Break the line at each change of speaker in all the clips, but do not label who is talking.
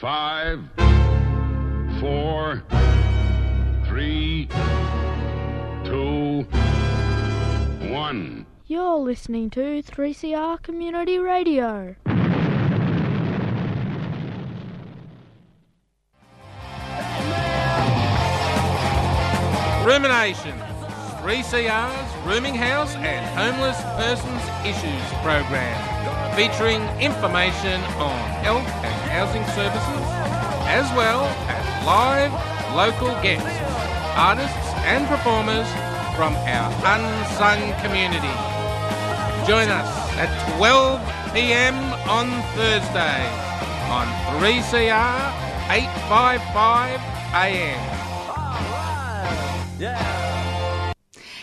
Five, four, three, two, one.
You're listening to 3CR Community Radio.
Ruminations, 3CR's Rooming House and Homeless Persons Issues program, featuring information on health and housing services, as well as live local guests, artists and performers from our unsung community. Join us at 12 p.m. on Thursday on 3CR 855 AM.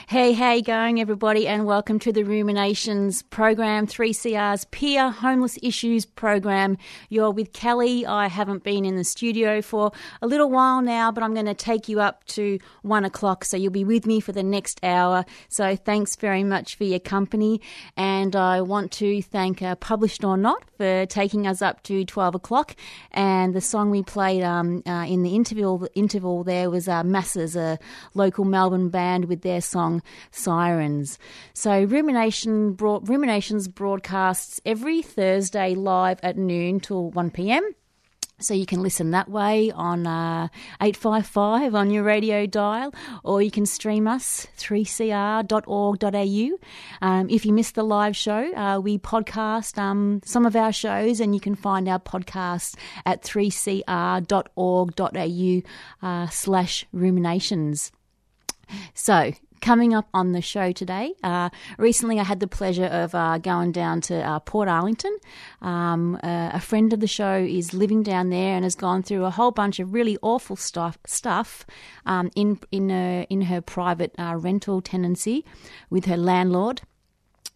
Hey, hey, going everybody, and welcome to the Ruminations program, 3CR's Peer Homeless Issues program. You're with Kelly. I haven't been in the studio for a little while now, but I'm going to take you up to one o'clock, so you'll be with me for the next hour. So thanks very much for your company, and I want to thank uh, Published or Not for taking us up to 12 o'clock. And the song we played um, uh, in the interval, interval there was uh, Masses, a local Melbourne band with their song Sirens. So Rumination Ruminations broadcasts every Thursday live at noon till 1 p.m. So you can listen that way on uh, 855 on your radio dial, or you can stream us 3cr.org.au. Um, if you missed the live show, uh, we podcast um, some of our shows, and you can find our podcasts at 3cr.org.au uh, slash ruminations. So coming up on the show today. Uh, recently, I had the pleasure of uh, going down to uh, Portarlington. Um, uh, a friend of the show is living down there and has gone through a whole bunch of really awful stuff stuff um, in in her, in her private uh, rental tenancy with her landlord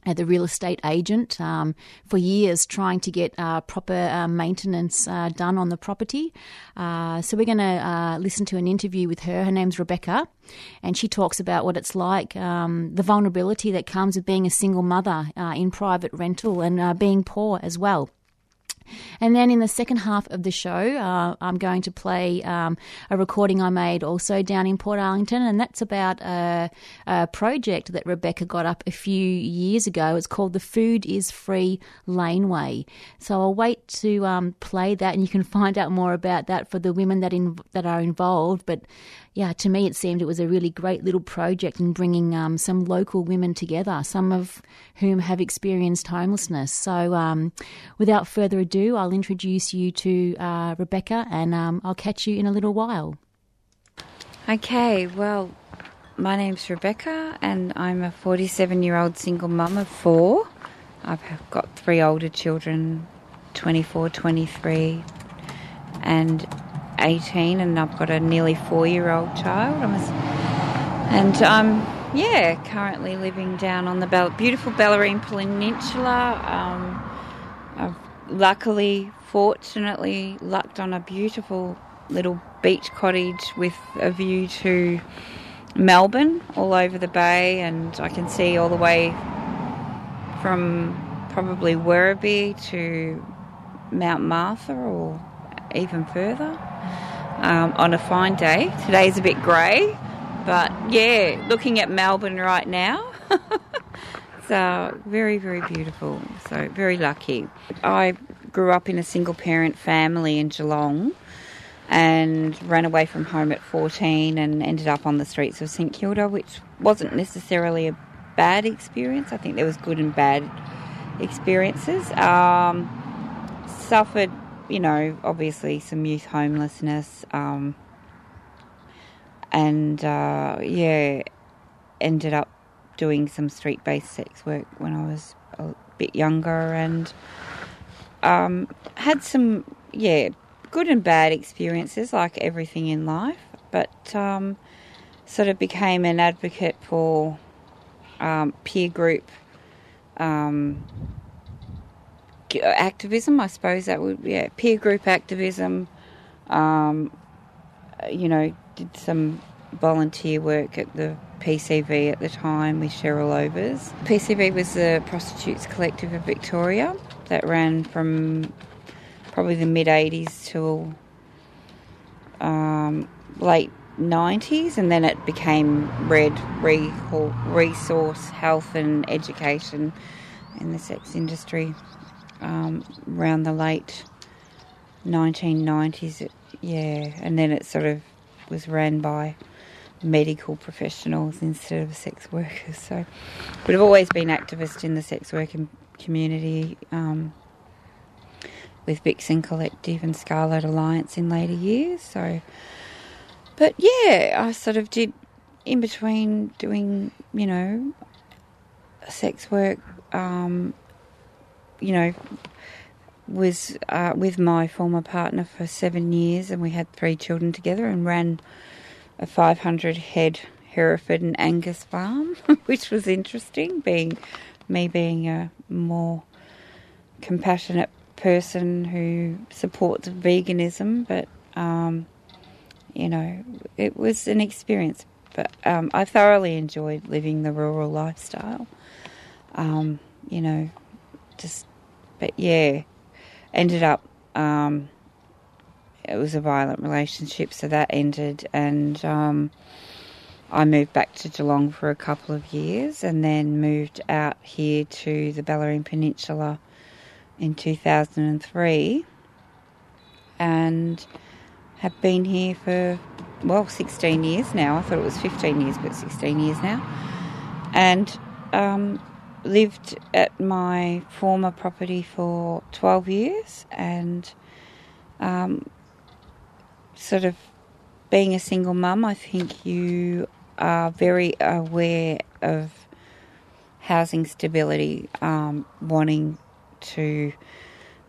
uh, the real estate agent um, for years trying to get uh, proper uh, maintenance uh, done on the property. Uh, so we're going to uh, listen to an interview with her. Her name's Rebecca, and she talks about what it's like, um, the vulnerability that comes with being a single mother in private rental and being poor as well. And then in the second half of the show, uh, I'm going to play um, a recording I made also down in Portarlington, and that's about a, a, project that Rebecca got up a few years ago. It's called the Food is Free Laneway. So I'll wait to um, play that, and you can find out more about that for the women that in, that are involved. But yeah, to me, it seemed it was a really great little project in bringing um, some local women together, some of whom have experienced homelessness. So, um, without further ado, I'll introduce you to uh, Rebecca and um, I'll catch you in a little while.
Okay, well, my name's Rebecca and I'm a 47 year old single mum of four. I've got three older children 24, 23, and 18 and I've got a nearly four year old child. and I'm, um, yeah, currently living down on the beautiful Bellarine Peninsula. Um, I've luckily, fortunately, lucked on a beautiful little beach cottage with a view to Melbourne all over the bay, and I can see all the way from probably Werribee to Mount Martha or even further um, on a fine day. Today's a bit grey, but yeah, looking at Melbourne right now. so very, very beautiful. So very lucky. I grew up in a single parent family in Geelong and ran away from home at 14 and ended up on the streets of St Kilda, which wasn't necessarily a bad experience. I think there was good and bad experiences. Um, suffered, you know, obviously some youth homelessness, um, and uh, yeah, ended up doing some street-based sex work when I was a bit younger, and um, had some yeah good and bad experiences, like everything in life, but um, sort of became an advocate for um, peer group um, activism, I suppose that would yeah peer group activism. Um, you know, did some volunteer work at the PCV at the time with Cheryl Overs. PCV was the Prostitutes Collective of Victoria that ran from probably the mid 80s till um, late 90s, and then it became RED, Resource Health and Education in the sex industry um, around the late 1990s. Yeah, and then it sort of was ran by medical professionals instead of sex workers. So, but I've always been activist in the sex working community um, with Vixen Collective and Scarlet Alliance in later years. So, but yeah, I sort of did in between doing, you know, sex work. Um, you know, was uh, with my former partner for seven years, and we had three children together, and ran a 500 head Hereford and Angus farm, which was interesting. Being me being a more compassionate person who supports veganism, but um, you know, it was an experience. But um, I thoroughly enjoyed living the rural lifestyle. Um, you know, just but yeah, ended up. Um, it was a violent relationship, so that ended, and um, I moved back to Geelong for a couple of years, and then moved out here to the Bellarine Peninsula in 2003, and have been here for well 16 years now. I thought it was 15 years, but 16 years now, and um, lived at my former property for 12 years and um, sort of being a single mum, I think you are very aware of housing stability, um, wanting to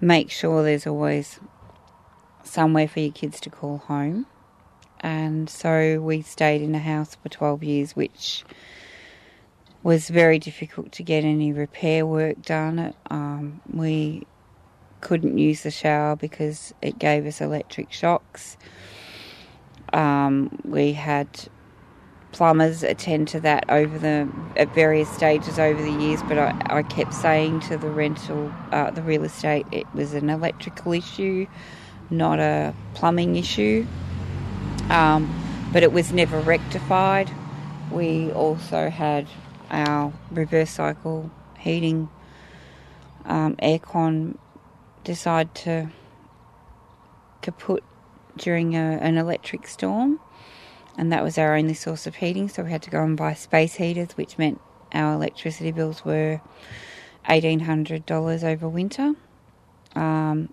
make sure there's always somewhere for your kids to call home. And so we stayed in a house for 12 years, which was very difficult to get any repair work done. Um, we couldn't use the shower because it gave us electric shocks. Um, we had plumbers attend to that over the at various stages over the years, but I, I kept saying to the rental, uh, the real estate, it was an electrical issue, not a plumbing issue. Um, but it was never rectified. We also had our reverse cycle heating um, aircon decide to kaput during a, an electric storm, and that was our only source of heating. So we had to go and buy space heaters, which meant our electricity bills were eighteen hundred dollars over winter. Um,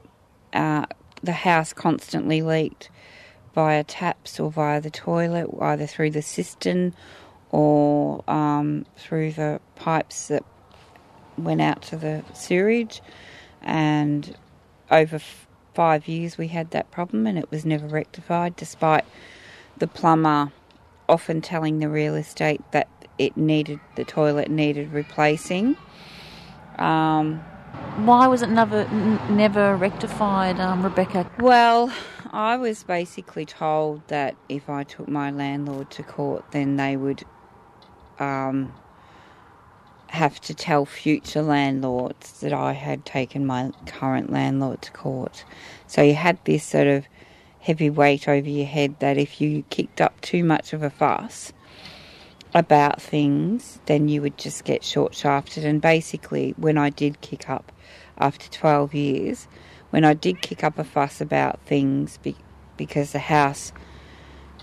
uh, the house constantly leaked via taps or via the toilet, either through the cistern or um, through the pipes that went out to the sewerage. And over f- five years, we had that problem, and it was never rectified, despite the plumber often telling the real estate that it needed the toilet needed replacing. Um,
Why was it never n- never rectified, um, Rebecca?
Well, I was basically told that if I took my landlord to court, then they would um, have to tell future landlords that I had taken my current landlord to court. So you had this sort of heavy weight over your head that if you kicked up too much of a fuss, about things, then you would just get short shafted. And basically, when I did kick up after 12 years, when I did kick up a fuss about things be- because the house,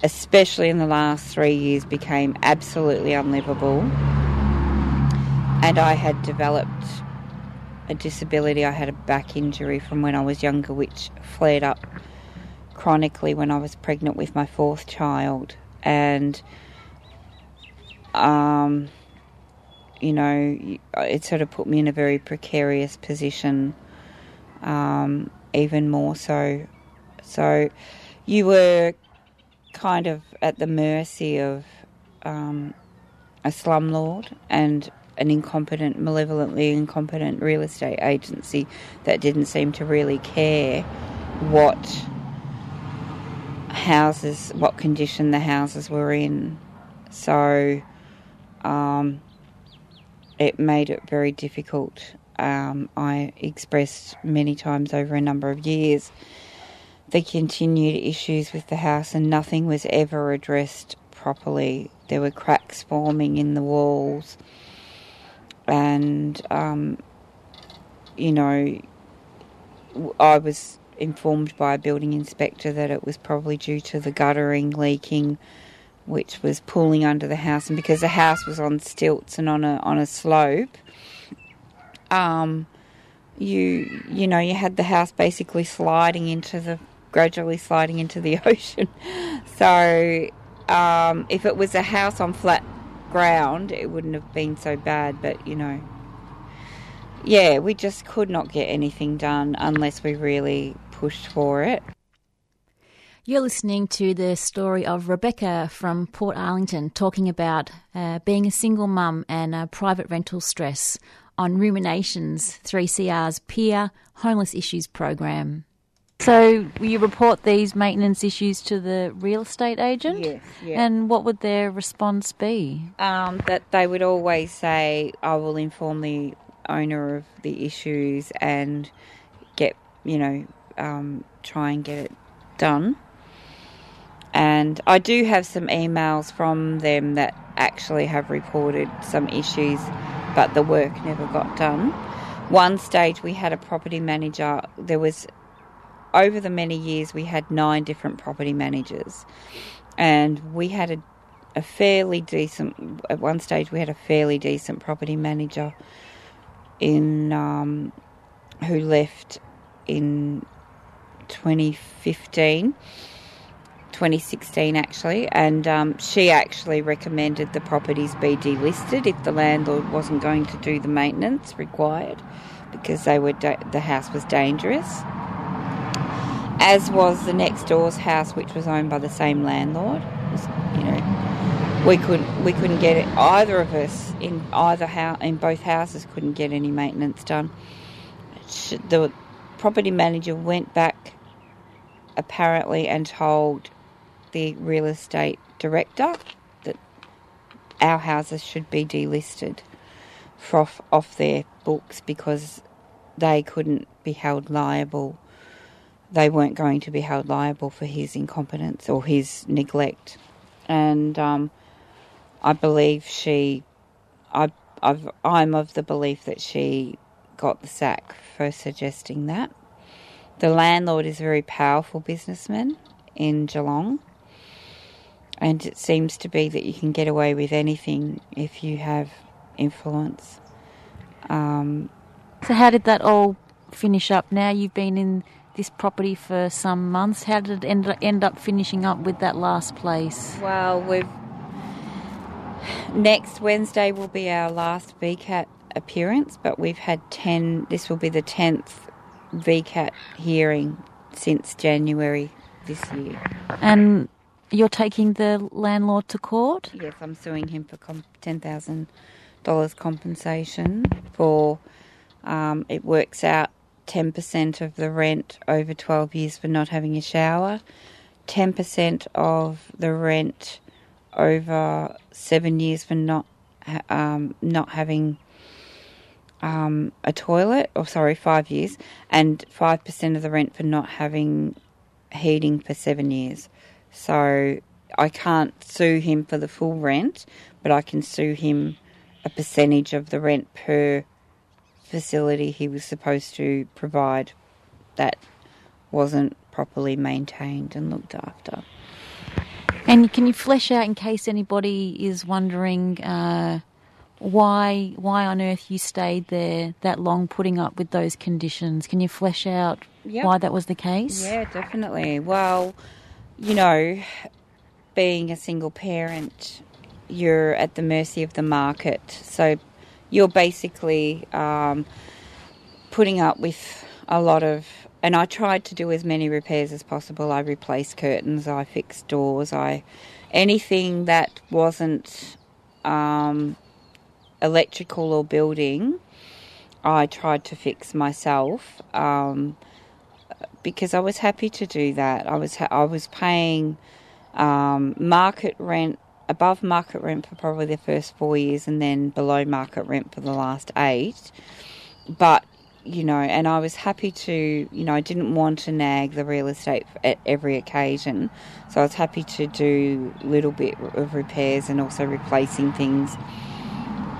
especially in the last three years, became absolutely unlivable, and I had developed a disability. I had a back injury from when I was younger, which flared up chronically when I was pregnant with my fourth child. And um, you know, it sort of put me in a very precarious position, um, even more so. So you were kind of at the mercy of um, a slumlord and an incompetent, malevolently incompetent real estate agency that didn't seem to really care what houses, what condition the houses were in. So um, it made it very difficult. Um, I expressed many times over a number of years the continued issues with the house, and nothing was ever addressed properly. There were cracks forming in the walls, and um, you know, I was informed by a building inspector that it was probably due to the guttering leaking which was pulling under the house, and because the house was on stilts and on a on a slope, um, you you know you had the house basically sliding into the gradually sliding into the ocean. So um, if it was a house on flat ground, it wouldn't have been so bad. But you know, yeah, we just could not get anything done unless we really pushed for it.
You're listening to the story of Rebecca from Portarlington talking about uh, being a single mum and uh, private rental stress on Ruminations 3CR's peer homeless issues program. So, you report these maintenance issues to the real estate agent?
Yes. Yeah.
And what would their response be?
Um, that they would always say, I will inform the owner of the issues and get, you know, um, try and get it done. And I do have some emails from them that actually have reported some issues, but the work never got done. One stage we had a property manager, there was over the many years we had nine different property managers, and we had a, a fairly decent, at one stage we had a fairly decent property manager in um, who left in 2015 2016 actually, and um, she actually recommended the properties be delisted if the landlord wasn't going to do the maintenance required because they were da- the house was dangerous. As was the next door's house, which was owned by the same landlord. Was, you know, we couldn't we couldn't get it. Either of us in either house in both houses couldn't get any maintenance done. The property manager went back apparently and told the real estate director that our houses should be delisted off, off their books because they couldn't be held liable. They weren't going to be held liable for his incompetence or his neglect. And um, I believe she, I, I've, I'm of the belief that she got the sack for suggesting that. The landlord is a very powerful businessman in Geelong and it seems to be that you can get away with anything if you have influence. Um,
so, how did that all finish up? Now you've been in this property for some months. How did it end, end up finishing up with that last place?
Well, we've next Wednesday will be our last VCAT appearance, but we've had ten. This will be the tenth VCAT hearing since January this year.
And you're taking the landlord to court?
Yes, I'm suing him for $10,000 compensation for um, it works out 10% of the rent over 12 years for not having a shower, 10% of the rent over seven years for not um, not having um, a toilet, or sorry, five years, and 5% of the rent for not having heating for seven years. So I can't sue him for the full rent, but I can sue him a percentage of the rent per facility he was supposed to provide that wasn't properly maintained and looked after.
And can you flesh out, in case anybody is wondering, uh, why why on earth you stayed there that long, putting up with those conditions? Can you flesh out
Yep.
why that was the case?
Yeah, definitely. Well, you know, being a single parent, you're at the mercy of the market. So you're basically um, putting up with a lot of. And I tried to do as many repairs as possible. I replaced curtains, I fixed doors, I anything that wasn't um, electrical or building. I tried to fix myself. Um, because I was happy to do that. I was ha- I was paying um, market rent above market rent for probably the first four years, and then below market rent for the last eight. But you know, and I was happy to, you know, I didn't want to nag the real estate at every occasion, so I was happy to do little bit of repairs and also replacing things.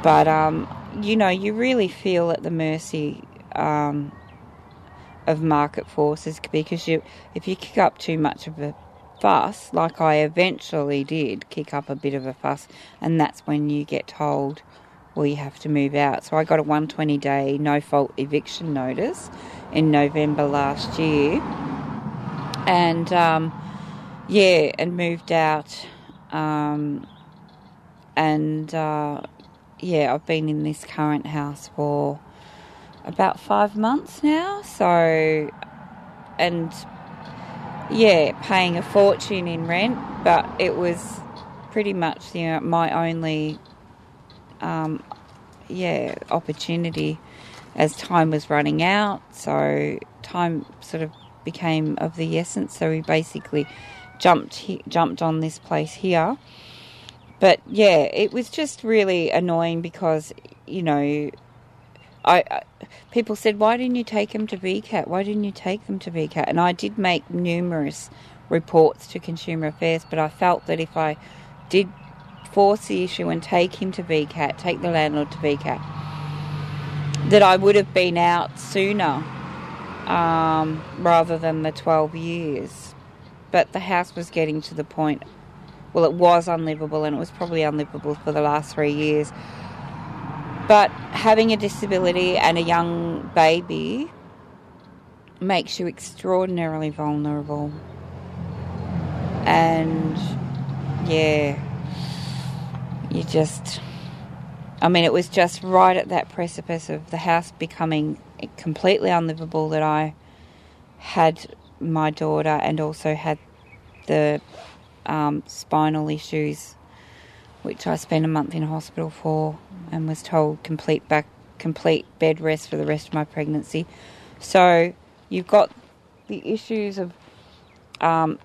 But um, you know, you really feel at the mercy. Um, of market forces because you if you kick up too much of a fuss like I eventually did kick up a bit of a fuss and that's when you get told well you have to move out so I got a 120 day no fault eviction notice in November last year and um, yeah and moved out um, and uh, yeah I've been in this current house for about five months now. So, and yeah, paying a fortune in rent, but it was pretty much you know my only um, yeah opportunity as time was running out. So time sort of became of the essence. So we basically jumped he- jumped on this place here. But yeah, it was just really annoying because you know I, I, people said, "Why didn't you take him to VCAT? Why didn't you take them to VCAT?" And I did make numerous reports to Consumer Affairs, but I felt that if I did force the issue and take him to VCAT, take the landlord to VCAT, that I would have been out sooner um, rather than the 12 years. But the house was getting to the point, well, it was unlivable and it was probably unlivable for the last three years. But having a disability and a young baby makes you extraordinarily vulnerable. And yeah, you just, I mean, it was just right at that precipice of the house becoming completely unlivable that I had my daughter and also had the um, spinal issues, which I spent a month in hospital for and was told complete back complete bed rest for the rest of my pregnancy. So you've got the issues of um,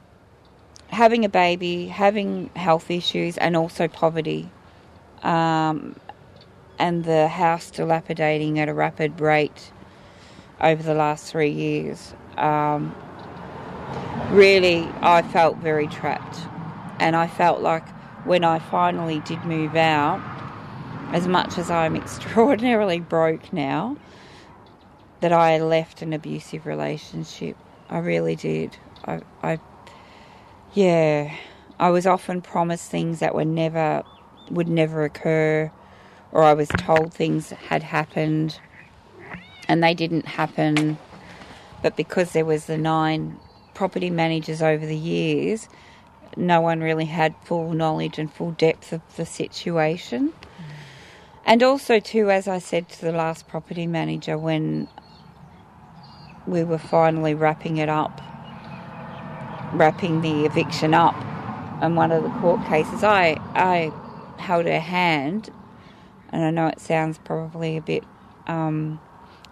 having a baby, having health issues, and also poverty, um, and the house dilapidating at a rapid rate over the last three years. Um, really, I felt very trapped, and I felt like when I finally did move out, as much as I'm extraordinarily broke now, that I left an abusive relationship. I really did. I, I, yeah, I was often promised things that were never, would never occur, or I was told things had happened, and they didn't happen. But because there was the nine property managers over the years, no one really had full knowledge and full depth of the situation. And also, too, as I said to the last property manager when we were finally wrapping it up, wrapping the eviction up, and one of the court cases, I I held her hand, and I know it sounds probably a bit um,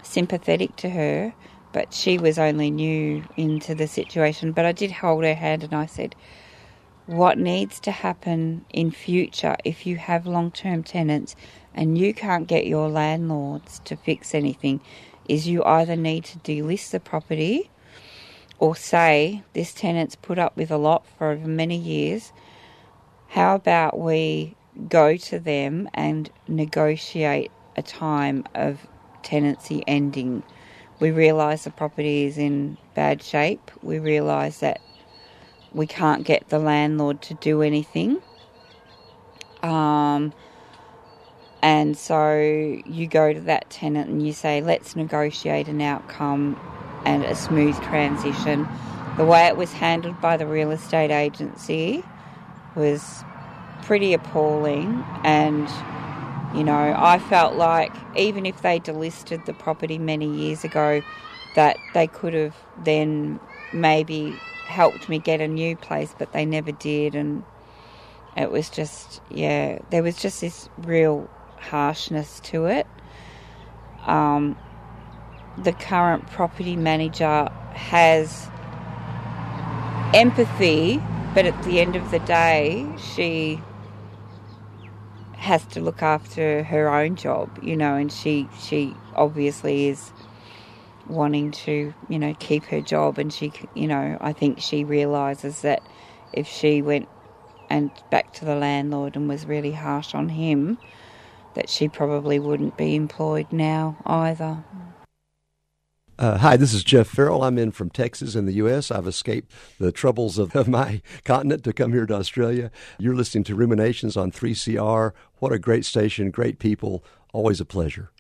sympathetic to her, but she was only new into the situation. But I did hold her hand, and I said, "What needs to happen in future if you have long-term tenants?" and you can't get your landlords to fix anything, is you either need to delist the property or say this tenant's put up with a lot for many years. how about we go to them and negotiate a time of tenancy ending? We realise the property is in bad shape. We realise that we can't get the landlord to do anything. Um, and so you go to that tenant and you say, let's negotiate an outcome and a smooth transition. The way it was handled by the real estate agency was pretty appalling. And, you know, I felt like even if they delisted the property many years ago, that they could have then maybe helped me get a new place, but they never did. And it was just, yeah, there was just this real harshness to it. Um, the current property manager has empathy, but at the end of the day, she has to look after her own job, you know, and she she obviously is wanting to, you know, keep her job and she, you know, I think she realizes that if she went and back to the landlord and was really harsh on him, that she probably wouldn't be employed now either.
Uh, hi, this is Jeff Farrell. I'm in from Texas in the U.S. I've escaped the troubles of, of my continent to come here to Australia. You're listening to Ruminations on 3CR. What a great station, great people. Always a pleasure.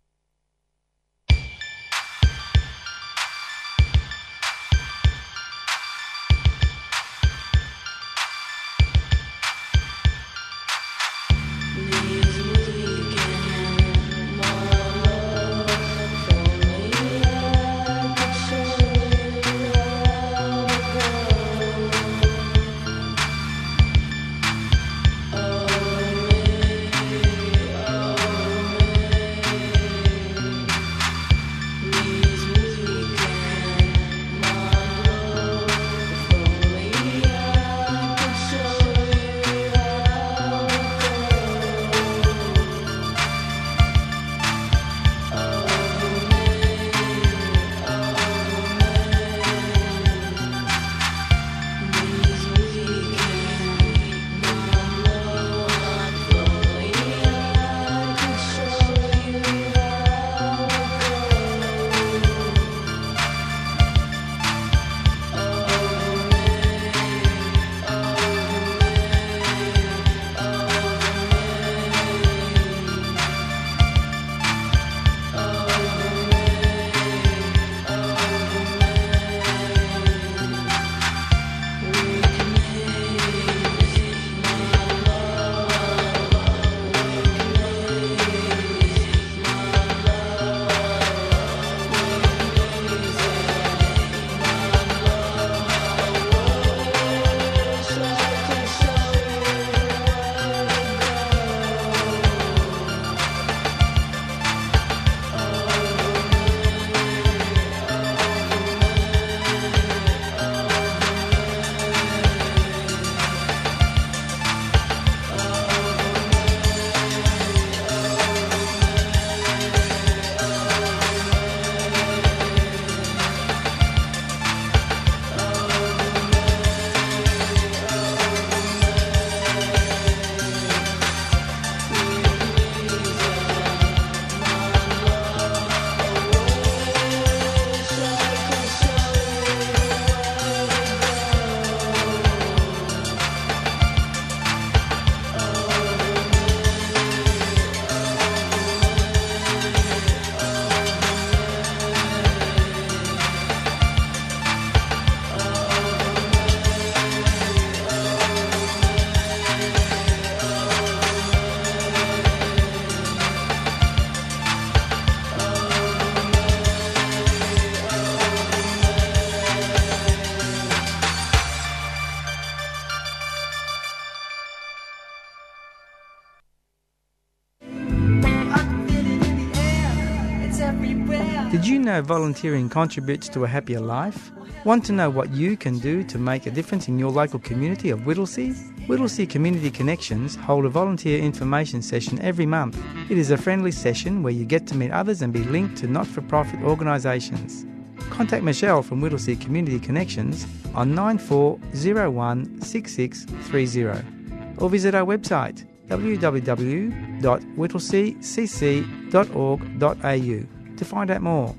Did you know volunteering contributes to a happier life? Want to know what you can do to make a difference in your local community of Whittlesea? Whittlesea Community Connections hold a volunteer information session every month. It is a friendly session where you get to meet others and be linked to not for profit organisations. Contact Michelle from Whittlesea Community Connections on 94016630 or visit our website www.whittleseacc.org.au to find out more.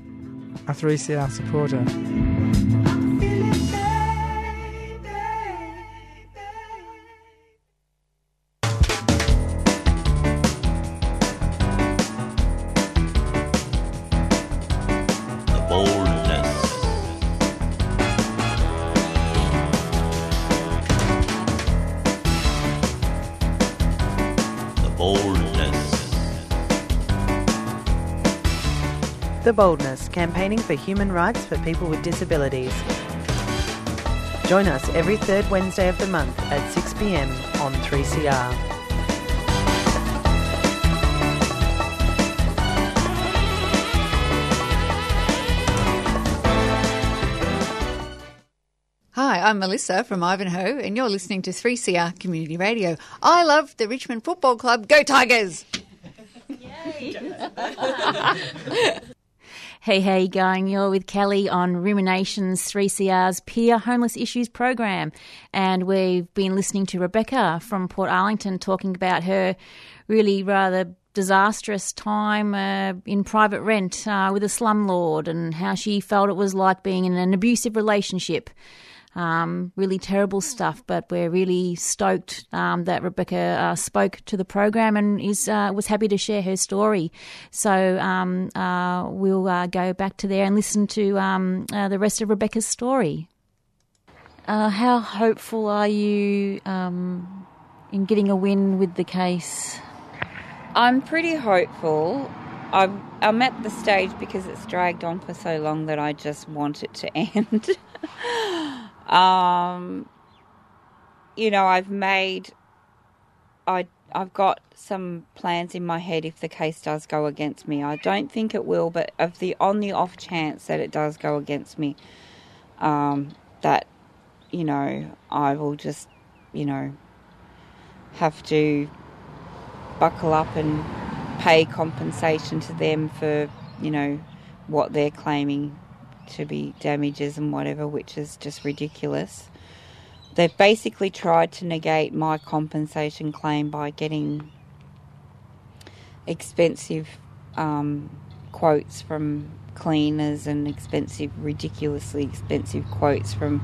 A 3CR supporter.
The Boldness,
campaigning for human rights for people with disabilities. Join us every third Wednesday of the month at 6pm on 3CR.
Hi, I'm Melissa from Ivanhoe, and you're listening to 3CR Community Radio. I love the Richmond Football Club. Go Tigers!
Hey, how you going? You're with Kelly on Ruminations 3CR's Peer Homeless Issues program. And we've been listening to Rebecca from Portarlington talking about her really rather disastrous time uh, in private rent uh, with a slumlord and how she felt it was like being in an abusive relationship. Um, really terrible stuff, but we're really stoked um, that Rebecca uh, spoke to the program and is uh, was happy to share her story. So um, uh, we'll uh, go back to there and listen to um, uh, the rest of Rebecca's story. Uh, how hopeful are you um, in getting a win with the case?
I'm pretty hopeful. I'm, I'm at the stage because it's dragged on for so long that I just want it to end. Um, you know, I've made, I, I've got some plans in my head if the case does go against me. I don't think it will, but of the on the off chance that it does go against me, um, that, you know, I will just, you know, have to buckle up and pay compensation to them for, you know, what they're claiming to be damages and whatever, which is just ridiculous. They've basically tried to negate my compensation claim by getting expensive um, quotes from cleaners and expensive, ridiculously expensive quotes from,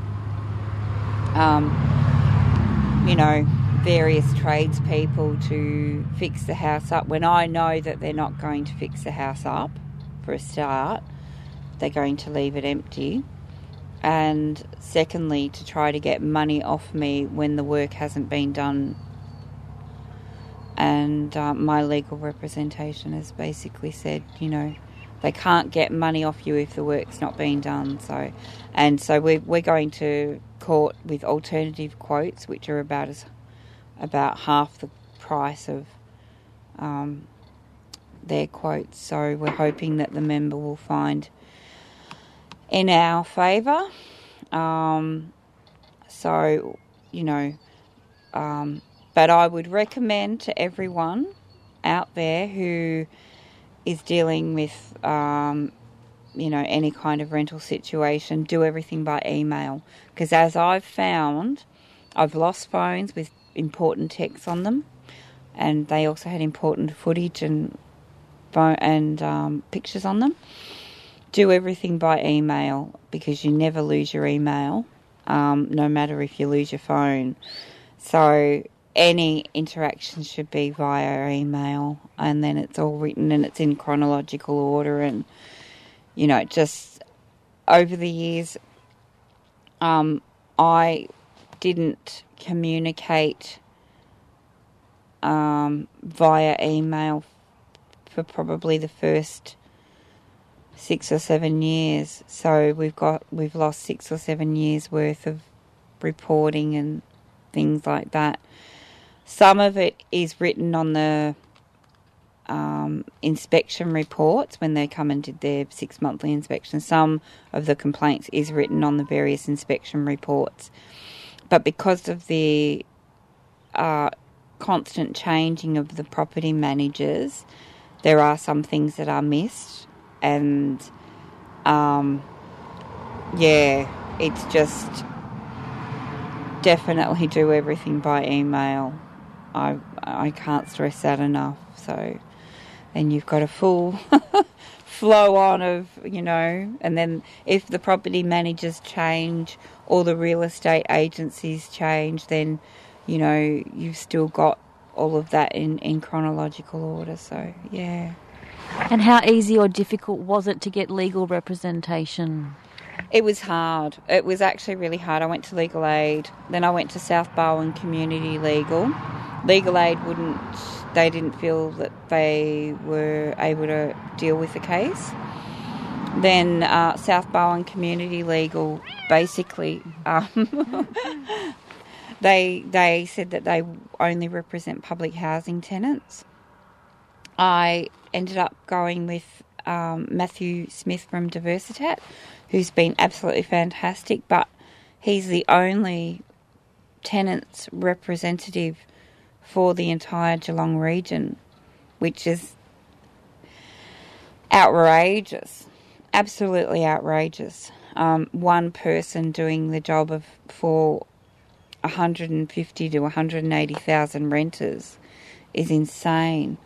um, you know, various tradespeople to fix the house up when I know that they're not going to fix the house up for a start. They're going to leave it empty. And secondly, to try to get money off me when the work hasn't been done. And uh, my legal representation has basically said, you know, they can't get money off you if the work's not being done. So, and so we're, we're going to court with alternative quotes, which are about as about half the price of um, their quotes. So we're hoping that the member will find in our favour. Um, so, you know, um, but I would recommend to everyone out there who is dealing with, um, you know, any kind of rental situation, do everything by email. Because as I've found, I've lost phones with important texts on them, and they also had important footage and and um, pictures on them. Do everything by email because you never lose your email, um, no matter if you lose your phone. So any interaction should be via email, and then it's all written and it's in chronological order, and you know, just over the years, um, I didn't communicate um, via email for probably the first six or seven years. So we've got we've lost six or seven years worth of reporting and things like that. Some of it is written on the um, inspection reports when they come and did their six monthly inspection. Some of the complaints is written on the various inspection reports. But because of the uh, constant changing of the property managers, there are some things that are missed. And um, yeah, it's just definitely do everything by email. I I can't stress that enough. So, and you've got a full flow on of you know, and then if the property managers change or the real estate agencies change, then you know you've still got all of that in in chronological order. So yeah.
And how easy or difficult was it to get legal representation?
It was hard. It was actually really hard. I went to legal aid, then I went to South Barwon Community Legal. Legal aid wouldn't, they didn't feel that they were able to deal with the case. Then uh, South Barwon Community Legal basically, um, they they said that they only represent public housing tenants. I ended up going with um, Matthew Smith from Diversitat, who's been absolutely fantastic, but he's the only tenants representative for the entire Geelong region, which is outrageous, absolutely outrageous. Um, one person doing the job of for 150 to 180,000 renters is insane.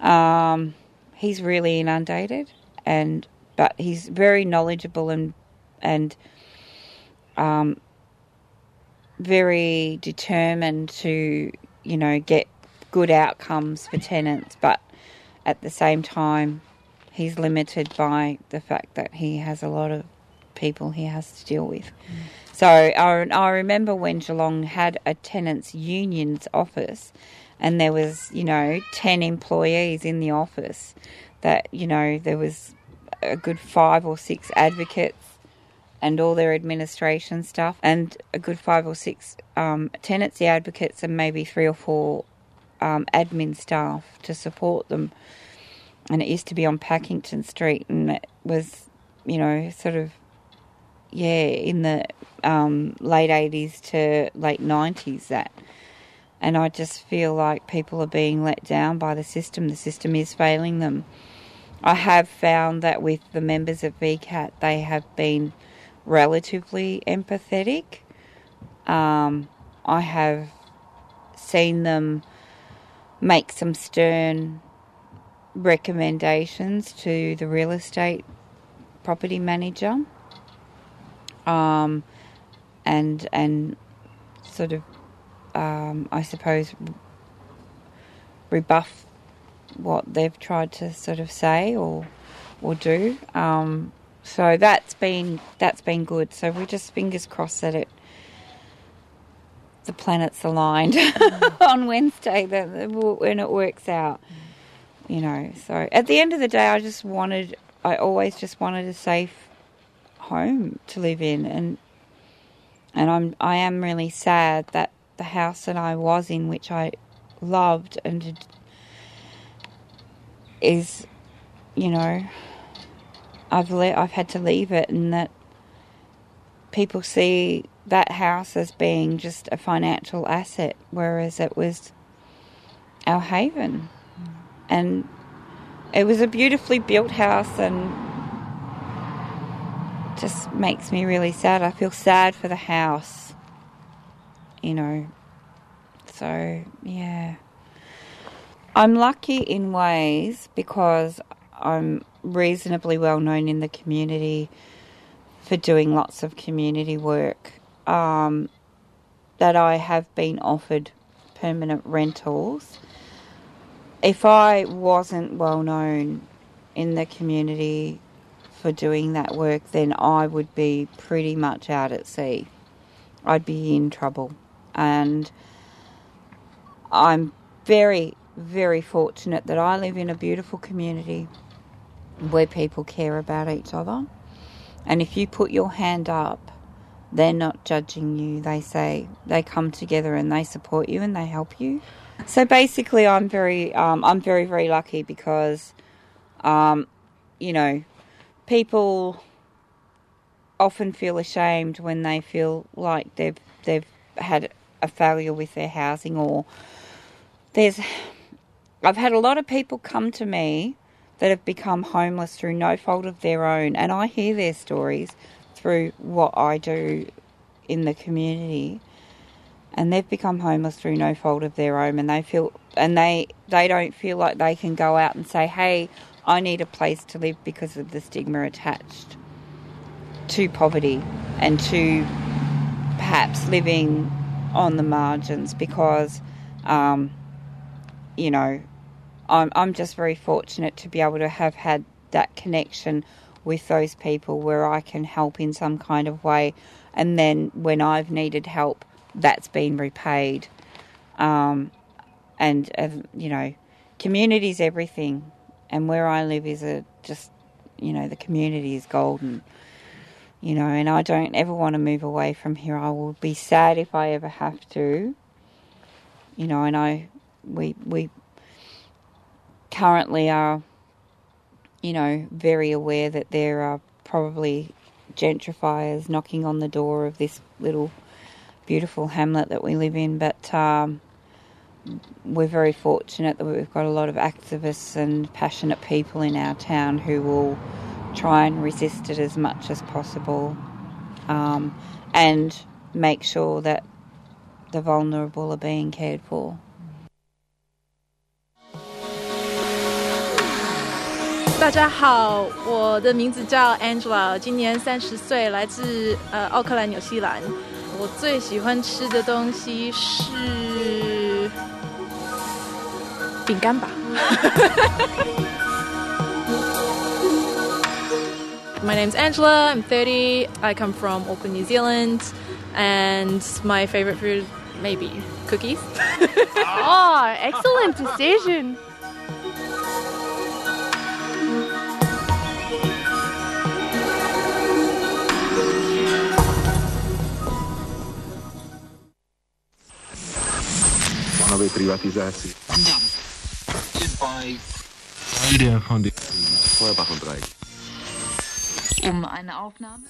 Um, he's really inundated, and but he's very knowledgeable and and um, very determined to you know get good outcomes for tenants, but at the same time, he's limited by the fact that he has a lot of people he has to deal with. So I, I remember when Geelong had a tenants' unions office, and there was you know ten employees in the office. That you know there was a good five or six advocates and all their administration stuff, and a good five or six um, tenancy advocates, and maybe three or four um, admin staff to support them. And it used to be on Pakington Street, and it was, you know, sort of, yeah, in the um, late 80s to late 90s that. And I just feel like people are being let down by the system. The system is failing them. I have found that with the members of VCAT, they have been relatively empathetic. Um, I have seen them make some stern recommendations to the real estate property manager, um, and and sort of, um, I suppose, rebuff what they've tried to sort of say or or do. Um, so that's been that's been good. So we're just fingers crossed that it the planets aligned on Wednesday that when it works out. You know, so at the end of the day, I just wanted, I always just wanted a safe home to live in, and and I'm I am really sad that the house that I was in, which I loved and is, you know, I've le- I've had to leave it, and that people see that house as being just a financial asset, whereas it was our haven, and it was a beautifully built house, and just makes me really sad. I feel sad for the house, you know. So yeah. I'm lucky in ways because I'm reasonably well known in the community for doing lots of community work. Um, that I have been offered permanent rentals. If I wasn't well known in the community for doing that work, then I would be pretty much out at sea. I'd be in trouble. And I'm very, very fortunate that I live in a beautiful community where people care about each other. And if you put your hand up, they're not judging you. They say they come together and they support you and they help you. So basically, I'm very, um, I'm very, very lucky because, um, you know, people often feel ashamed when they feel like they've they've had a failure with their housing or there's I've had a lot of people come to me that have become homeless through no fault of their own and I hear their stories through what I do in the community and they've become homeless through no fault of their own, and they feel and they they don't feel like they can go out and say, "Hey, I need a place to live," because of the stigma attached to poverty and to perhaps living on the margins because, um, you know, I'm, I'm just very fortunate to be able to have had that connection with those people where I can help in some kind of way. And then when I've needed help, that's been repaid. Um, and, uh, you know, community is everything. And where I live is a just, you know, the community is golden you know, and I don't ever want to move away from here. I will be sad if I ever have to, you know, and I, we, we currently are, you know, very aware that there are probably gentrifiers knocking on the door of this little beautiful hamlet that we live in, but um, we're very fortunate that we've got a lot of activists and passionate people in our town who will try and resist it as much as possible um, and make sure that the vulnerable are being cared for.
大家好，我的名字叫 Angela，今年三十岁，来自呃奥克兰，纽西兰。我最喜欢吃的东西是饼干吧。 My name's Angela, I'm 30, I come from Auckland, New Zealand, and my favourite food, maybe cookies.
oh, excellent decision.
Plánovej privatizácii.
Radio van die
Feuerbach-Dreieck.
Um eine Aufnahme?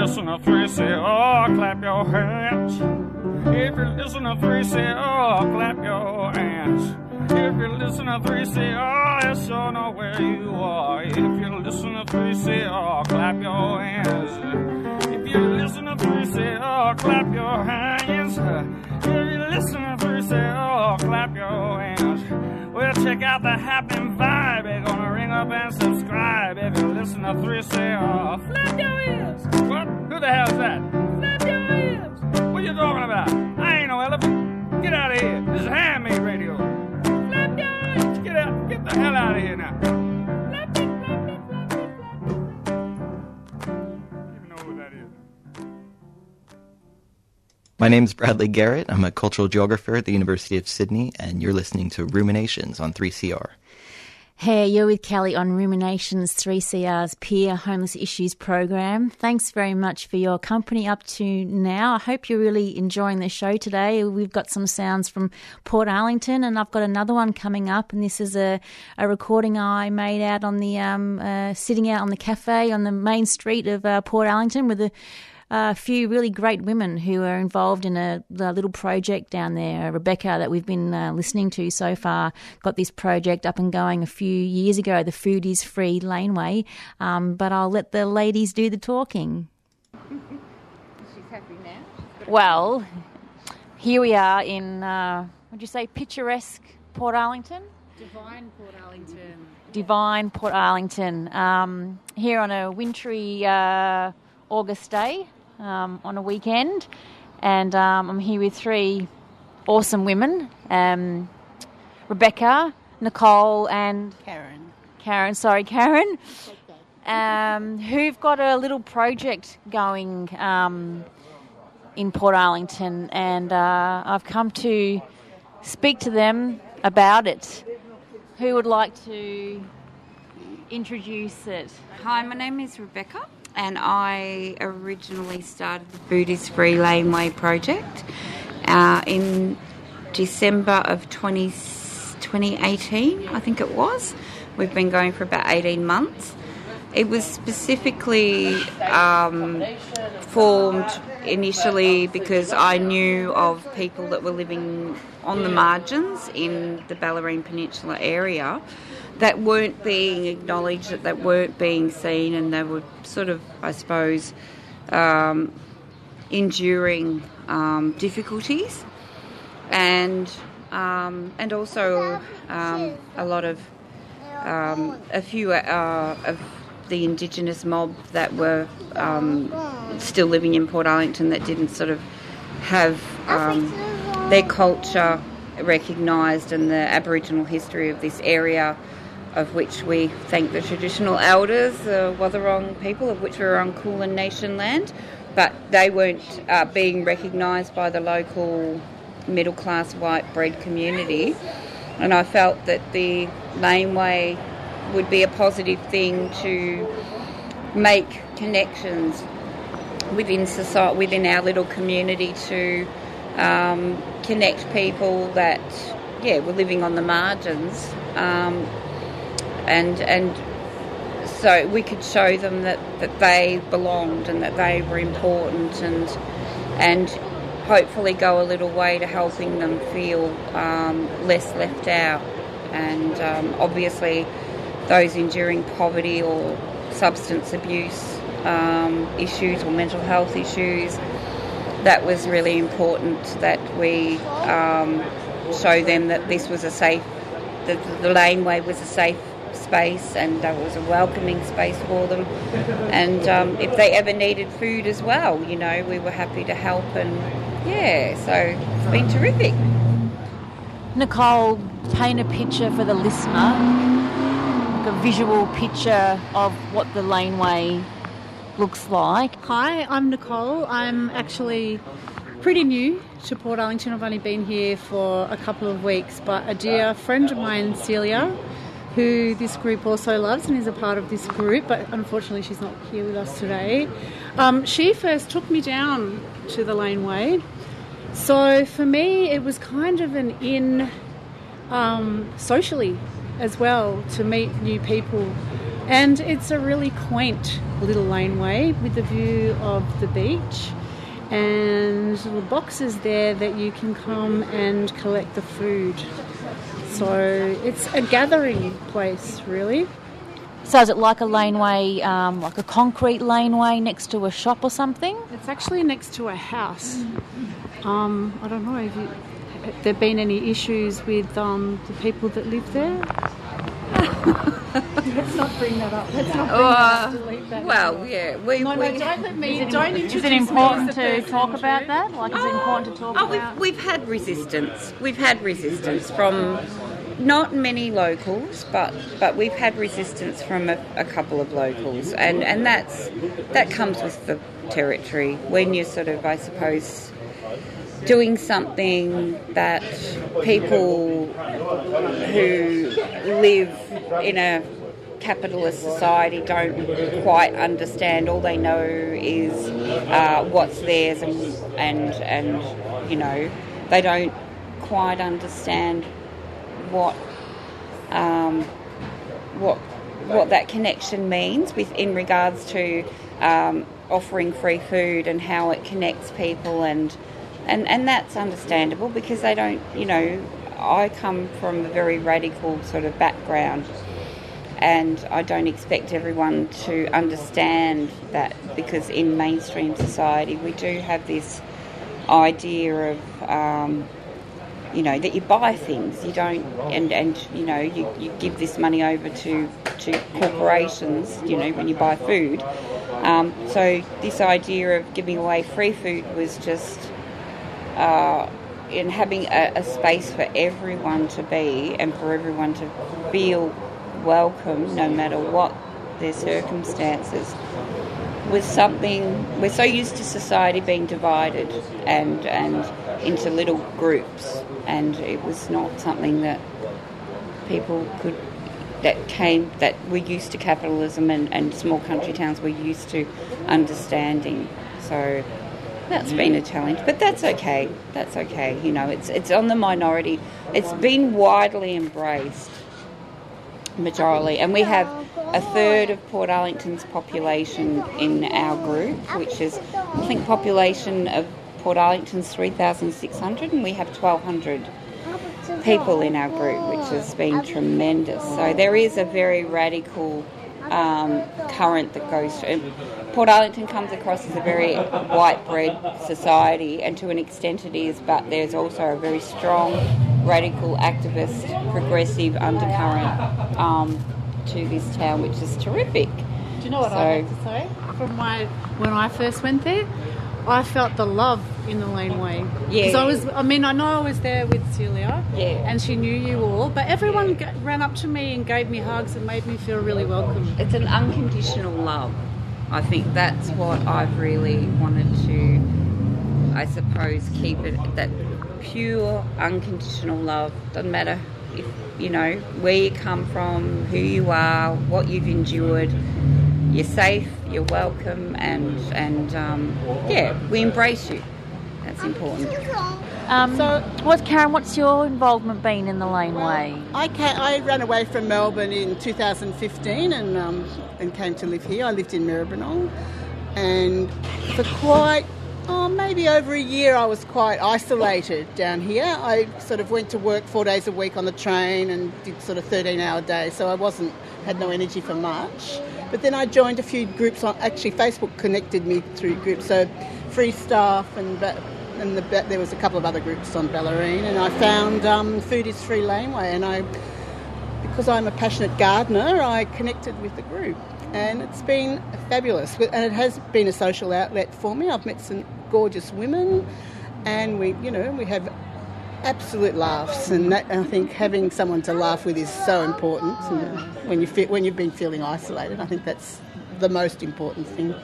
Listen to 3CR, clap your hands. If you listen to 3CR, clap your hands. If you listen to 3CR, let sure know where you are. If you listen to 3CR, clap your hands. If you listen to 3CR, clap your hands. If you listen to 3CR, clap your hands. Well, check out the happening vibe. They're gonna up and subscribe. If you listen to 3CR, flap your ears. What? Who the hell's that? Flap your ears. What you talking about? I ain't no elephant. Get out of here. This is handmade radio. Flap your ears. Get out. Get the hell out of here now. Flap it, flap it, flap it, flap it. Even know who that is.
My name's Bradley Garrett. I'm a cultural geographer at the University of Sydney, and you're listening to Ruminations on 3CR.
Hey, you're with Kelly on Ruminations 3CR's Peer Homeless Issues program. Thanks very much for your company up to now. I hope you're really enjoying the show today. We've got some sounds from Portarlington, and I've got another one coming up. And this is a, a recording I made out on the um, uh, sitting out on the cafe on the main street of uh, Portarlington with a a few really great women who are involved in a, a little project down there. Rebecca, that we've been uh, listening to so far, got this project up and going a few years ago, the Food is Free Laneway. Um, but I'll let the ladies do the talking.
She's happy now.
Well, here we are in, uh, would you say, picturesque Portarlington?
Divine Port Arlington.
Divine Portarlington. Um, here on a wintry uh, August day um, on a weekend, and um, I'm here with three awesome women um, Rebecca, Nicole, and
Karen.
Karen, sorry, Karen, um, who've got a little project going um, in Portarlington, and uh, I've come to speak to them about it. Who would like to introduce it?
Hi, my name is Rebecca, and I originally started the is Free Laneway project uh, in December of 20, 2018, I think it was. We've been going for about 18 months. It was specifically um, formed initially because I knew of people that were living on the margins in the Bellarine Peninsula area that weren't being acknowledged, that, that weren't being seen, and they were sort of, I suppose, um, enduring um, difficulties, and um, and also um, a lot of um, a few uh, of the indigenous mob that were um, still living in Portarlington that didn't sort of have their culture recognised and the Aboriginal history of this area, of which we thank the traditional elders, the Wathaurong people, of which we're on Kulin Nation land, but they weren't uh, being recognised by the local middle class white bread community. And I felt that the laneway would be a positive thing to make connections within society, within our little community to um, connect people that, yeah, were living on the margins, um, and and so we could show them that, that they belonged and that they were important and and hopefully go a little way to helping them feel um, less left out. And um, obviously those enduring poverty or substance abuse um, issues or mental health issues that was really important that we um, show them that this was a safe that the laneway was a safe space and uh, was a welcoming space for them and um, if they ever needed food as well you know we were happy to help and yeah so it's been terrific
Nicole, paint a picture for the listener, like a visual picture of what the laneway looks like.
Hi, I'm Nicole. I'm actually pretty new to Portarlington. I've only been here for a couple of weeks, but a dear friend of mine, Celia, who this group also loves and is a part of this group, but unfortunately she's not here with us today. Um, she first took me down to the laneway. So for me, it was kind of an in um, socially as well to meet new people. And it's a really quaint little laneway with the view of the beach and little boxes there that you can come and collect the food. So it's a gathering place, really.
So is it like a laneway, um, like a concrete laneway next to a shop or something?
It's actually next to a house. Um, I don't know if you, have there been any issues with um, the people that live there. Let's not bring that up. Let's not bring that up. Delete that.
well, yeah, we,
No, no, don't let me. Don't
Is
introduce
it important to talk about that? Like, is it oh. important to talk
Oh,
about?
we've, we've had resistance. We've had resistance from not many locals, but but we've had resistance from a, a couple of locals, and and that's that comes with the territory when you're sort of, I suppose, doing something that people who live in a capitalist society don't quite understand. All they know is uh, what's theirs, and and and you know they don't quite understand what um, what what that connection means with in regards to um, offering free food and how it connects people and and and that's understandable because they don't you know I come from a very radical sort of background and I don't expect everyone to understand that because in mainstream society we do have this idea of um, you know that you buy things. You don't and and you know you, you give this money over to to corporations you know when you buy food. Um, so this idea of giving away free food was just uh, in having a, a space for everyone to be and for everyone to feel welcome no matter what their circumstances was something we're so used to society being divided and and into little groups and it was not something that people could that came that we're used to capitalism and, and small country towns were used to understanding. So that's been a challenge but that's okay. That's okay you know it's it's on the minority. It's been widely embraced majorly and we have a third of Portarlington's population in our group which is I think population of Portarlington's 3,600 and we have 1,200 people in our group which has been tremendous. So there is a very radical um, current that goes through Portarlington comes across as a very white bread society and to an extent it is but there's also a very strong radical activist progressive undercurrent um, to this town which is terrific
Do you know what
So-
I have to say? From my when I first went there, I felt the love in the laneway.
Yeah.
Because I was, I mean, I know I was there with Celia.
Yeah.
And she knew you all, but everyone g- ran up to me and gave me hugs and made me feel really welcome.
it's an unconditional love. I think that's what I've really wanted to, I suppose, keep it that pure, unconditional love. Doesn't matter if you know where you come from, who you are, what you've endured. You're safe. You're welcome, and and um, yeah, we embrace you. That's important.
Um,
So-
what, Karen? What's your involvement been in the laneway?
I, ca I ran away from Melbourne in 2015 and, um, and came to live here. I lived in Maribyrnong and for quite, oh, maybe over a year I was quite isolated down here. I sort of went to work four days a week on the train and did sort of 13 hour days so I wasn't, had no energy for much. But then I joined a few groups on, actually Facebook connected me through groups, so Free Staff and Ba- and the, there was a couple of other groups on Bellarine, and I found um, Food is Free Laneway, and I, because I'm a passionate gardener, I connected with the group, and it's been fabulous, and it has been a social outlet for me. I've met some gorgeous women, and we, you know, we have absolute laughs, and that, I think having someone to laugh with is so important. And when you feel, when you've been feeling isolated, I think that's the most important thing.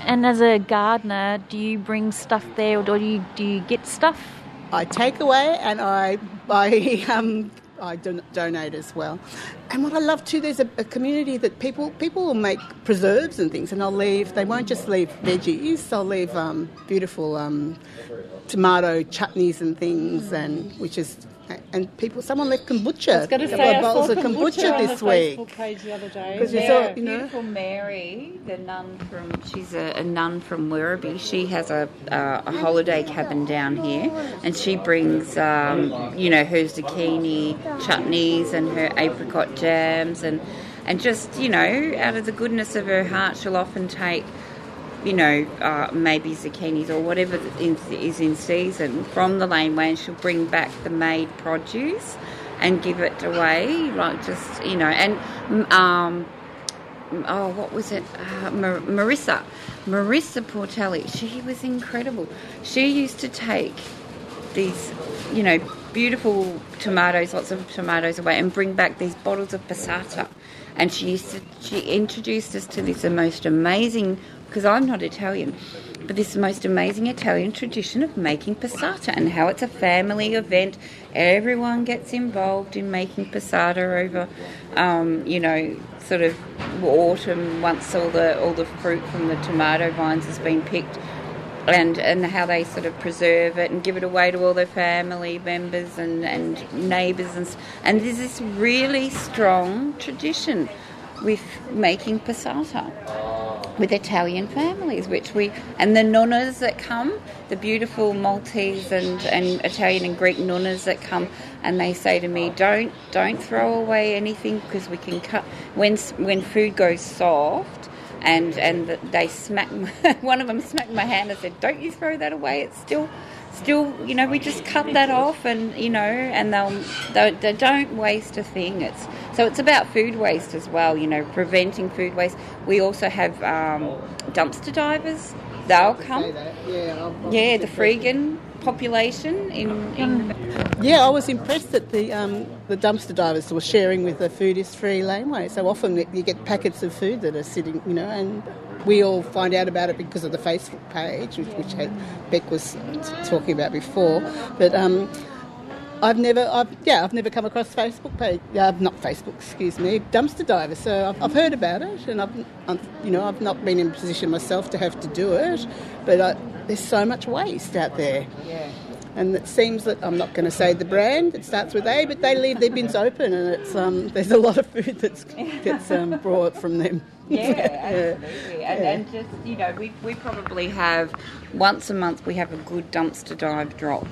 And as a gardener, do you bring stuff there, or do you do you get stuff?
I take away and I I um I don- donate as well. And what I love too, there's a, a community that people people will make preserves and things, and I'll leave. They won't just leave veggies. They'll leave um, beautiful um, tomato chutneys and things, and which is and people, someone left kombucha.
I was going to say, I
bottles
saw
of
kombucha, on
this
the
week.
Facebook page the other day.
Because you
Yeah,
you know,
beautiful Mary, the nun from she's a, a nun from Werribee. She has a, uh, a holiday cabin down here, and she brings um, you know her zucchini chutneys and her apricot jams, and and just you know out of the goodness of her heart, she'll often take you know, uh, maybe zucchinis or whatever is in season from the laneway, and she'll bring back the made produce and give it away, like just you know, and um, oh, what was it? Uh, Mar- Marissa, Marissa Portelli. She was incredible. She used to take these, you know, beautiful tomatoes, lots of tomatoes away, and bring back these bottles of passata. And she used to, she introduced us to this the most amazing, because I'm not Italian, but this most amazing Italian tradition of making passata and how it's a family event. Everyone gets involved in making passata over, um, you know, sort of autumn once all the all the fruit from the tomato vines has been picked and and how they sort of preserve it and give it away to all their family members and, and neighbours and and there's this really strong tradition with making passata with Italian families, which we and the nonnas that come, the beautiful Maltese and, and Italian and Greek nonnas that come, and they say to me, "Don't don't throw away anything because we can cut when when food goes soft." And and they smack one of them smacked my hand and said, "Don't you throw that away? It's still." Still, you know, we just cut that off, and you know, and they'll they, they don't waste a thing. It's so it's about food waste as well. You know, preventing food waste. We also have um, dumpster divers. They'll come.
Yeah,
Yeah, the Freegan population in, in
Yeah, I was impressed that the um, the dumpster divers were sharing with the Food is Free laneway. So often you get packets of food that are sitting, you know, and we all find out about it because of the Facebook page, which, which Beck was talking about before. But um, I've never, I've, yeah, I've never come across Facebook page, uh, not Facebook, excuse me, dumpster divers. So I've, I've heard about it, and I've, I've, you know, I've not been in a position myself to have to do it, but I, there's so much waste out there.
Yeah.
And it seems that I'm not going to say the brand. It starts with A, but they leave their bins open, and it's um, there's a lot of food that's gets um, brought from them.
Yeah, absolutely. And,
Yeah.
and just, you know, we, we probably have, once a month, we have a good dumpster dive drop.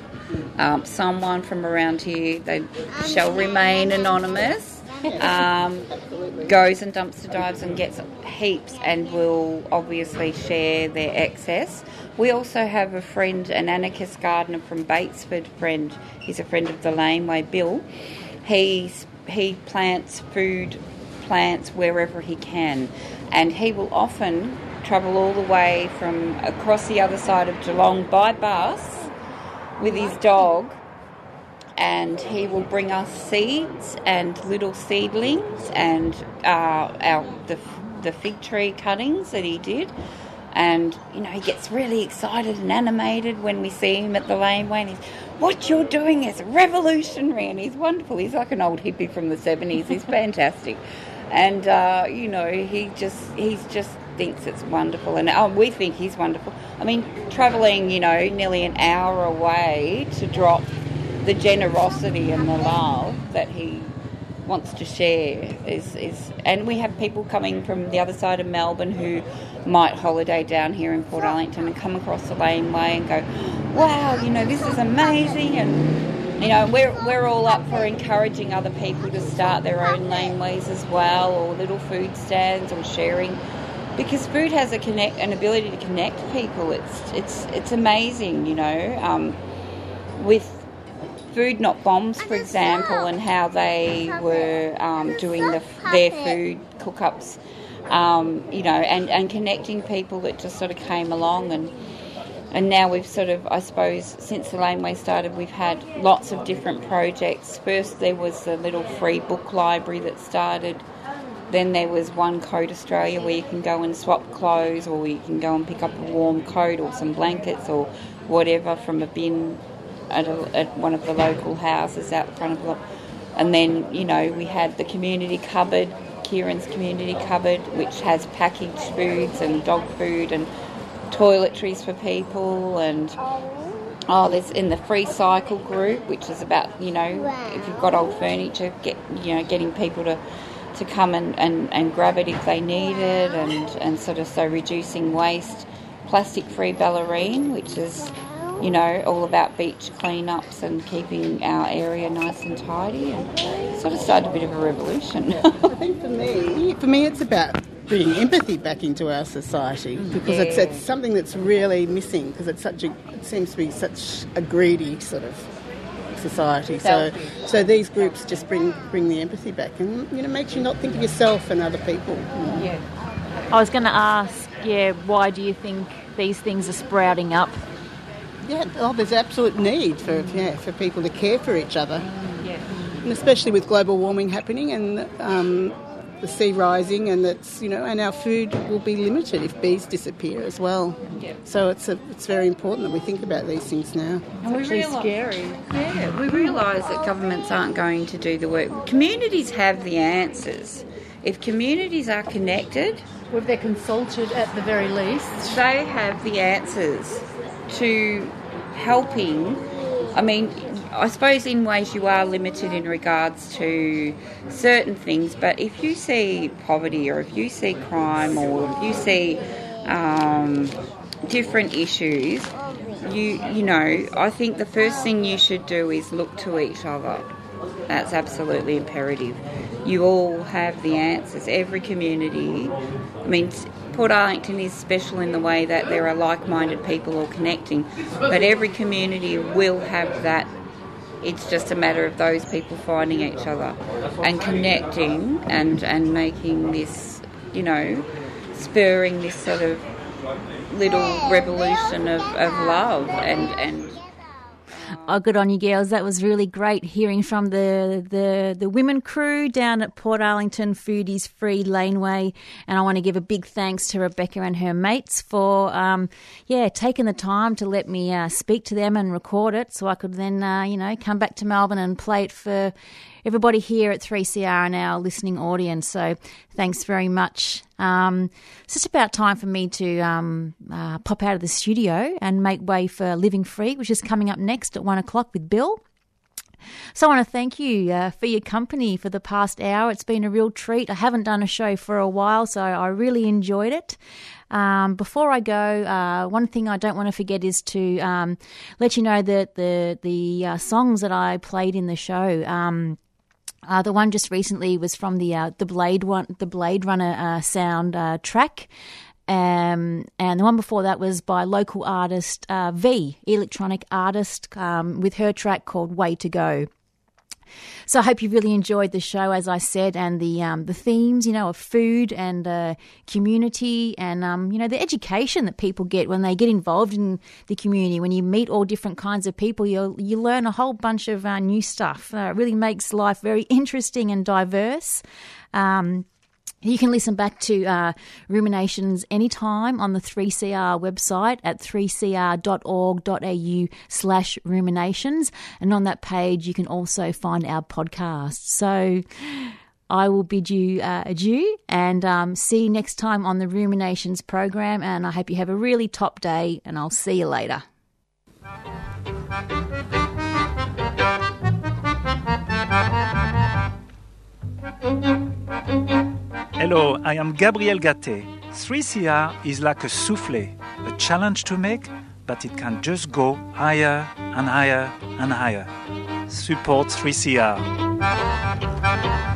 Um, someone from around here, they shall remain anonymous, um, goes and dumpster dives and gets heaps and will obviously share their excess. We also have a friend, an anarchist gardener from Batesford friend. He's a friend of the Laneway, Bill. He's, he plants food plants wherever he can, and he will often travel all the way from across the other side of Geelong by bus with his dog, and he will bring us seeds and little seedlings and uh, our the the fig tree cuttings that he did. And you know he gets really excited and animated when we see him at the laneway. And he's, "What you're doing is revolutionary!" And he's wonderful. He's like an old hippie from the '70s. He's fantastic and uh, you know he just he's just thinks it's wonderful. And oh, we think he's wonderful. I mean travelling you know nearly an hour away to drop the generosity and the love that he wants to share is, is and we have people coming from the other side of melbourne who might holiday down here in portarlington and come across the laneway and go wow you know this is amazing. And you know, we're, we're all up for encouraging other people to start their own laneways as well, or little food stands, or sharing, because food has a connect, an ability to connect people. It's it's it's amazing, you know. Um, with Food Not Bombs, for example, and how they were um, doing the, their food cook-ups, um, you know, and, and connecting people that just sort of came along and and now we've sort of, I suppose, since the laneway started, we've had lots of different projects. First, there was the little free book library that started. Then there was One Coat Australia where you can go and swap clothes, or you can go and pick up a warm coat or some blankets or whatever from a bin at, a, at one of the local houses out front of the. And then, you know, we had the community cupboard, Kieran's community cupboard, which has packaged foods and dog food and toiletries for people and Oh, there's in the free cycle group, which is about you know if you've got old furniture, get you know getting people to to come and, and, and grab it if they need it, and, and sort of so reducing waste. Plastic free Bellarine, which is you know all about beach cleanups and keeping our area nice and tidy, and sort of started a bit of a revolution.
I think for me, for me, it's about bringing empathy back into our society because it's,
Yeah.
it's something that's really missing because it's such a it seems to be such a greedy sort of society. So so these groups just bring bring the empathy back and you know makes you not think of yourself and other people.
Yeah.
I was going to ask, yeah, why do you think these things are sprouting up?
Yeah, oh, there's absolute need for yeah for people to care for each other.
Yeah.
and especially with global warming happening and um, the sea rising, and that's you know, and our food will be limited if bees disappear as well.
Yeah.
So it's a, it's very important that we think about these things now.
And we realise- Yeah, we realise that governments aren't going to do the work. Communities have the answers. If communities are connected,
Well, if they're consulted at the very least,
they have the answers to helping. I mean, I suppose in ways you are limited in regards to certain things, but if you see poverty or if you see crime or if you see um, different issues, you you know, I think the first thing you should do is look to each other. That's absolutely imperative. You all have the answers. Every community, I mean, Portarlington is special in the way that there are like minded people all connecting, but every community will have that. It's just a matter of those people finding each other and connecting and, and making this, you know, spurring this sort of little revolution of, of love and, and
Oh, good on you, girls. That was really great hearing from the, the, the women crew down at Portarlington Foodies Free Laneway. And I want to give a big thanks to Rebecca and her mates for, um, yeah, taking the time to let me uh, speak to them and record it so I could then, uh, you know, come back to Melbourne and play it for everybody here at 3CR and our listening audience. So thanks very much. Um, it's just about time for me to um, uh, pop out of the studio and make way for Living Free, which is coming up next at one o'clock with Bill. So I want to thank you uh, for your company for the past hour. It's been a real treat. I haven't done a show for a while, so I really enjoyed it. Um, before I go, uh, one thing I don't want to forget is to um, let you know that the the uh, songs that I played in the show. Um, uh, the one just recently was from the uh, the Blade one, the Blade Runner uh, sound uh, track, um, and the one before that was by local artist uh, V, electronic artist, um, with her track called "Way to Go." So I hope you really enjoyed the show, as I said, and the um, the themes, you know, of food and uh, community, and um, you know, the education that people get when they get involved in the community. When you meet all different kinds of people, you you learn a whole bunch of uh, new stuff. Uh, it really makes life very interesting and diverse. Um, you can listen back to uh, Ruminations anytime on the 3CR website at 3cr.org.au slash ruminations. And on that page, you can also find our podcast. So I will bid you uh, adieu and um, see you next time on the Ruminations program. And I hope you have a really top day, and I'll see you later.
Hello, I am Gabriel Gaté. 3CR is like a souffle, a challenge to make, but it can just go higher and higher and higher. Support 3CR.